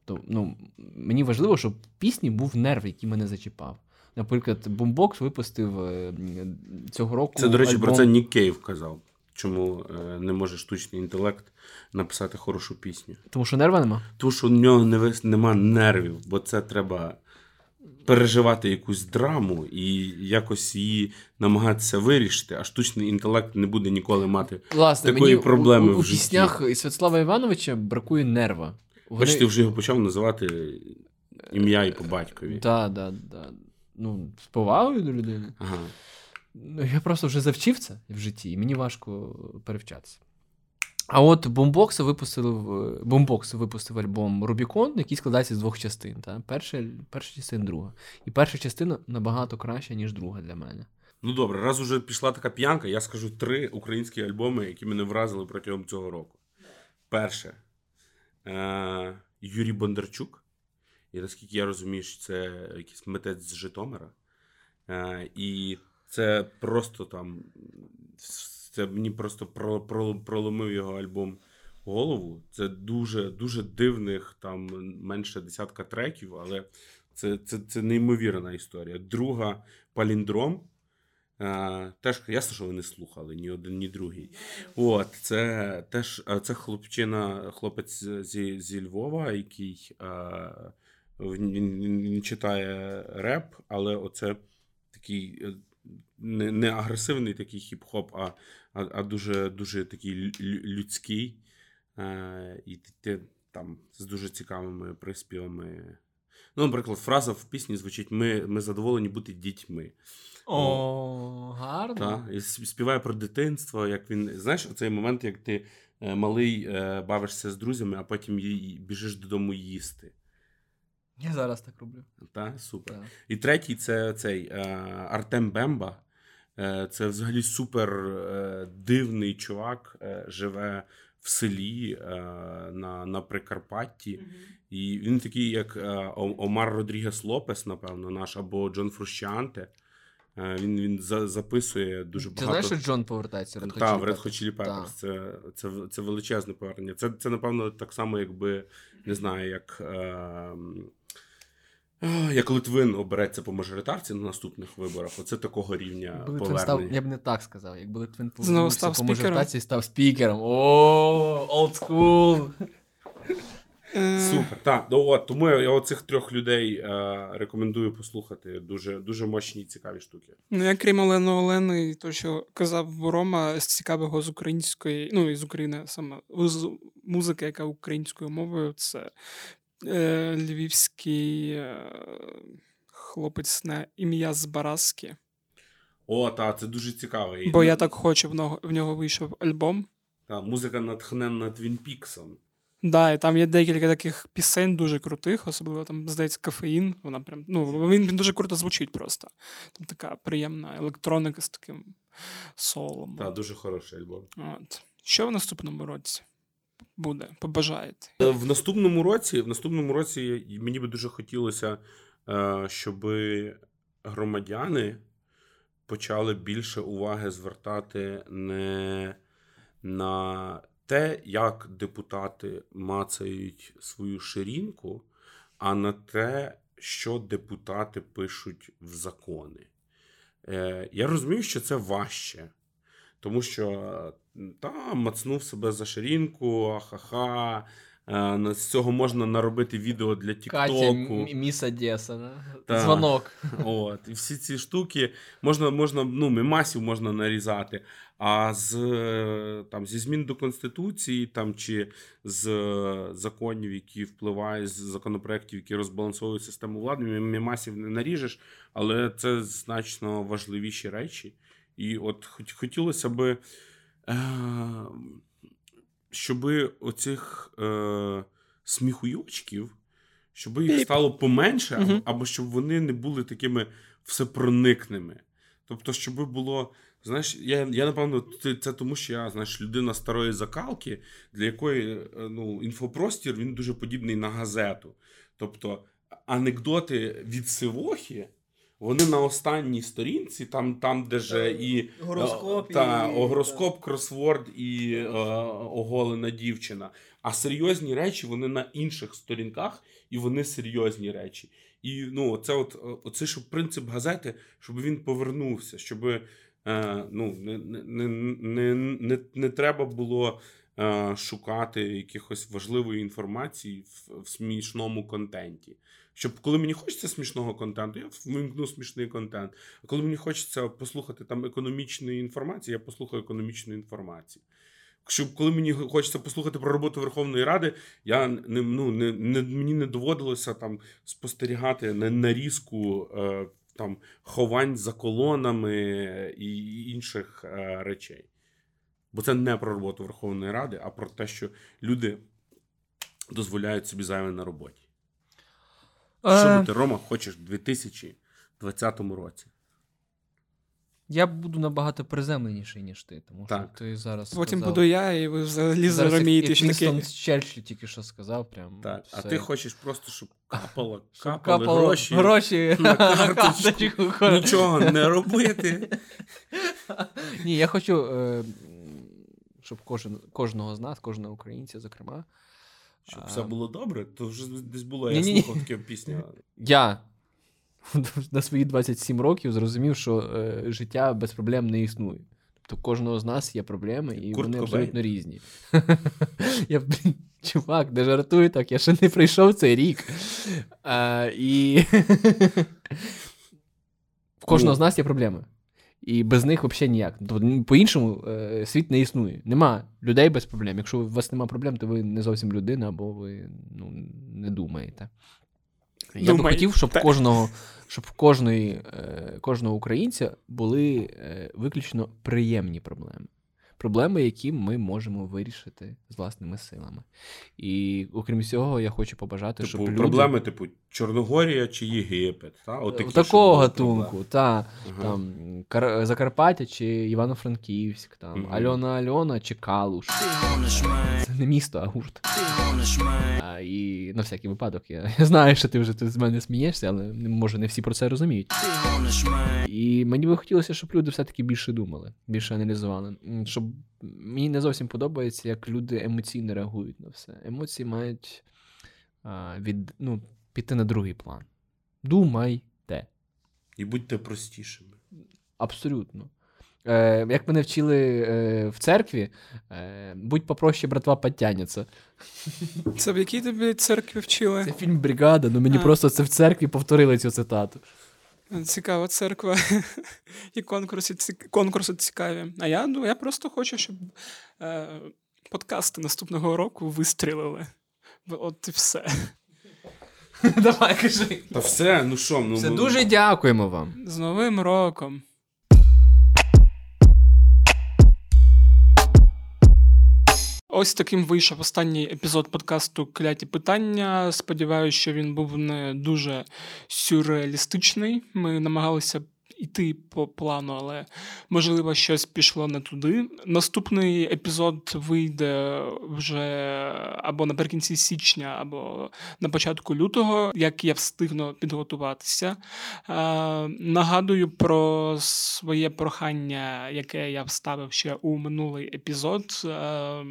Тобто, ну, мені важливо, щоб в пісні був нерв, який мене зачіпав. Наприклад, Boombox випустив е, цього року. Це, до речі, про це Нік Кейв казав. Чому е, не може штучний інтелект написати хорошу пісню? Тому що нерва нема. Тому що у нього не нема нервів, бо це треба переживати якусь драму і якось її намагатися вирішити, а штучний інтелект не буде ніколи мати. Власне, Такої мені проблеми у, у, в житті. піснях Святослава Івановича бракує нерва. Вони- Бачите, вже його почав називати ім'я і по батькові. Да, да, да. Ну, з повагою до людини. Ага. Ну, я просто вже завчив це в житті, і мені важко перевчатися. А от випустив, е, Boombox випустив альбом Rubicon, який складається з двох частин. Та? Перша, перша частина, друга. І перша частина набагато краща, ніж друга для мене. Ну добре, раз уже пішла така п'янка, я скажу три українські альбоми, які мене вразили протягом цього року. Перше е- Юрій Бондарчук. І наскільки я розумію, що це якийсь митець з Житомира. Е- і це просто там. Це мені просто про, про, проломив його альбом голову. Це дуже, дуже дивних, там менше десятка треків, але це, це, це неймовірна історія. Друга паліндром. Е, теж ясно, що ви не слухали ні один, ні другий. От, це теж це хлопчина, хлопець зі, зі Львова, який е, він, він читає реп, але оце такий е, не, не агресивний такий хіп-хоп, а, а, а дуже, дуже такий лю- лю- людський. Е, і ти, там з дуже цікавими приспівами. Ну, наприклад, фраза в пісні звучить: Ми, ми задоволені бути дітьми. О, гарно. Та, і співає про дитинство, як він. Знаєш, цей момент, як ти е, малий е, бавишся з друзями, а потім біжиш додому їсти. Я зараз так роблю. Та? Супер. Так. І третій це цей е, Артем Бемба. Е, це взагалі супер е, дивний чувак, е, живе в селі е, на, на Прикарпатті. І він такий, як е, Омар Родрігес Лопес, напевно, наш, або Джон Фрущанте. Е, він він за, записує дуже багато. Ти знаєш, що Джон повертається? Red Hot Так, в Red Hot Chili Peppers. Так. Це, це, це величезне повернення. Це, це, напевно, так само, якби, не знаю, як. Е, як Литвин обереться по мажоритарці на наступних виборах, оце такого рівня Литвин повернення. став, я б не так сказав. Якби Литвин Знову повернувся став по мажоритації, став спікером. О, old school. Е, Супер. Так, ну от тому я, я оцих трьох людей е, рекомендую послухати. Дуже, дуже мощні і цікаві штуки. Ну, я крім Олени Олени, і то, що казав Рома, з цікавого з української, ну і з України саме з музики, яка українською мовою, це е, львівський е, хлопець на ім'я Збаразки. О, так, це дуже цікаво. І, Бо я так хочу, в нього, в нього вийшов альбом. Та, музика натхненна Твін Піксом. Да, і там є декілька таких пісень дуже крутих, особливо там, здається, кофеїн. Вона прям, ну, він, він дуже круто звучить просто. Там така приємна електроніка з таким солом. Так, дуже хороший альбом. От. Що в наступному році буде? Побажаєте? Е, В наступному році, в наступному році мені би дуже хотілося, щоб громадяни почали більше уваги звертати не на те, як депутати мацають свою ширинку, а на те, що депутати пишуть в закони. Е, Я розумію, що це важче. Тому що е, та, мацнув себе за ширинку, ахаха, Е, З цього можна наробити відео для Тіктоку. міс Одеса, да? Дзвонок. От, і всі ці штуки можна, можна ну, мемасів можна нарізати. А з е, там зі змін до конституції, там чи з законів, які впливають, з законопроєктів, які розбалансовують систему влади, мем- мемасів не наріжеш, але це значно важливіші речі. І от хотілося би, е, щоб оцих е, сміхуйочків, щоб їх стало поменше, або, щоб вони не були такими всепроникними. Тобто, щоб було. Знаєш, я, я напевно, це, це тому, що я знаєш, людина старої закалки, для якої е, ну, інфопростір він дуже подібний на газету. Тобто, анекдоти від Сивохи, вони на останній сторінці, там, там де же і Гороскоп е, та, і- о, гороскоп, кросворд і е, оголена дівчина. А серйозні речі вони на інших сторінках, і вони серйозні речі. І ну, це от, е, оце, щоб принцип газети, щоб він повернувся, щоб е, ну, не, не, не, не, не, не треба було е, шукати якихось важливої інформації в, в смішному контенті. Щоб коли мені хочеться смішного контенту, я вимкну смішний контент. А коли мені хочеться послухати там економічної інформації, я послухаю економічної інформації. Щоб коли мені хочеться послухати про роботу Верховної Ради, я не, ну, не, не, мені не доводилося там спостерігати на нарізку е, там, ховань за колонами і інших е, речей. Бо це не про роботу Верховної Ради, а про те, що люди дозволяють собі зайве на роботі. Що Е, би ти, Рома, хочеш в 2020 році? Я буду набагато приземленіший, ніж ти, тому що ти зараз. Потім сказав- буду я, і ви взагалі Зараз зрозумієте, що таке. Черчилль тільки що сказав, прям. Так. А ти хочеш просто, щоб капало, Щоб капали капало гроші, гроші на на карточку. карточку. нічого не робити. Ні, я хочу, е, щоб кожен, кожного з нас, кожного українця, зокрема, Щоб все було добре, то вже десь було, я слухав таке пісню. я на свої 27 років зрозумів, що е, життя без проблем не існує. Тобто кожного з нас є проблеми, і Курт вони Кобейн. абсолютно різні. я, блін, чувак, не жартуй так, я ще не прийшов цей рік. А, і в кожного з нас є проблеми. І без них взагалі ніяк. Тобто, По-іншому е, світ не існує. Нема людей без проблем. Якщо у вас нема проблем, то ви не зовсім людина, або ви ну, не думаєте. Я би хотів, щоб в кожного, щоб в кожної, е, кожного українця були е, виключно приємні проблеми. Проблеми, які ми можемо вирішити з власними силами. І окрім цього, я хочу побажати, щоб Типу, люди... проблеми, типу, Чорногорія чи Єгипет. Та? От такі, такого гатунку, та, Ага. там, Кар... Закарпаття чи Івано-Франківськ, там, Мгм. Альона Альона чи Калуш. Це не місто, а гурт. А, і на всякий випадок, я, я знаю, що ти вже тут з мене смієшся, але може не всі про це розуміють. І мені би хотілося, щоб люди все-таки більше думали, більше аналізували. Щоб мені не зовсім подобається, як люди емоційно реагують на все. Емоції мають а, від, ну, піти на другий план. Думайте. І будьте простішими. Абсолютно. Е, як мене вчили е, в церкві, е, будь попроще, братва, підтягнеться. Це в якій тобі церкві вчили? Це фільм Бригада, ну мені А. просто це в церкві повторили цю цитату. Цікава церква. І конкурси, ці- конкурси цікаві. А я, ну, я просто хочу, щоб е, подкасти наступного року вистрілили. От і все. Давай, кажи. Та все, ну що, ну Все ми... дуже дякуємо вам. З Новим роком! Ось таким вийшов останній епізод подкасту Кляті питання. Сподіваюся, що він був не дуже сюрреалістичний. Ми намагалися йти по плану, але можливо щось пішло не туди. Наступний епізод вийде вже або наприкінці січня, або на початку лютого, як я встигну підготуватися. Е, нагадую про своє прохання, яке я вставив ще у минулий епізод. Е,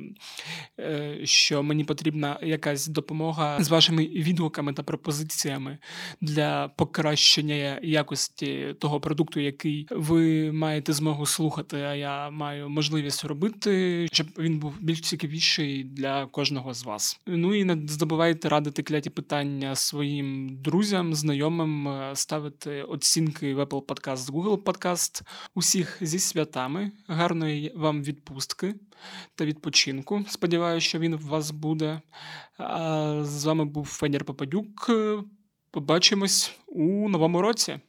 е, що мені потрібна якась допомога з вашими відгуками та пропозиціями для покращення якості того продукту, який ви маєте змогу слухати, а я маю можливість робити, щоб він був більш цікавіший для кожного з вас. Ну і не забувайте радити кляті питання своїм друзям, знайомим, е, ставити оцінки в Apple Podcast, Google Podcast. Усіх зі святами, гарної вам відпустки та відпочинку. Сподіваюся, що він в вас буде. А з вами був Федір Попадюк. Побачимось у новому році.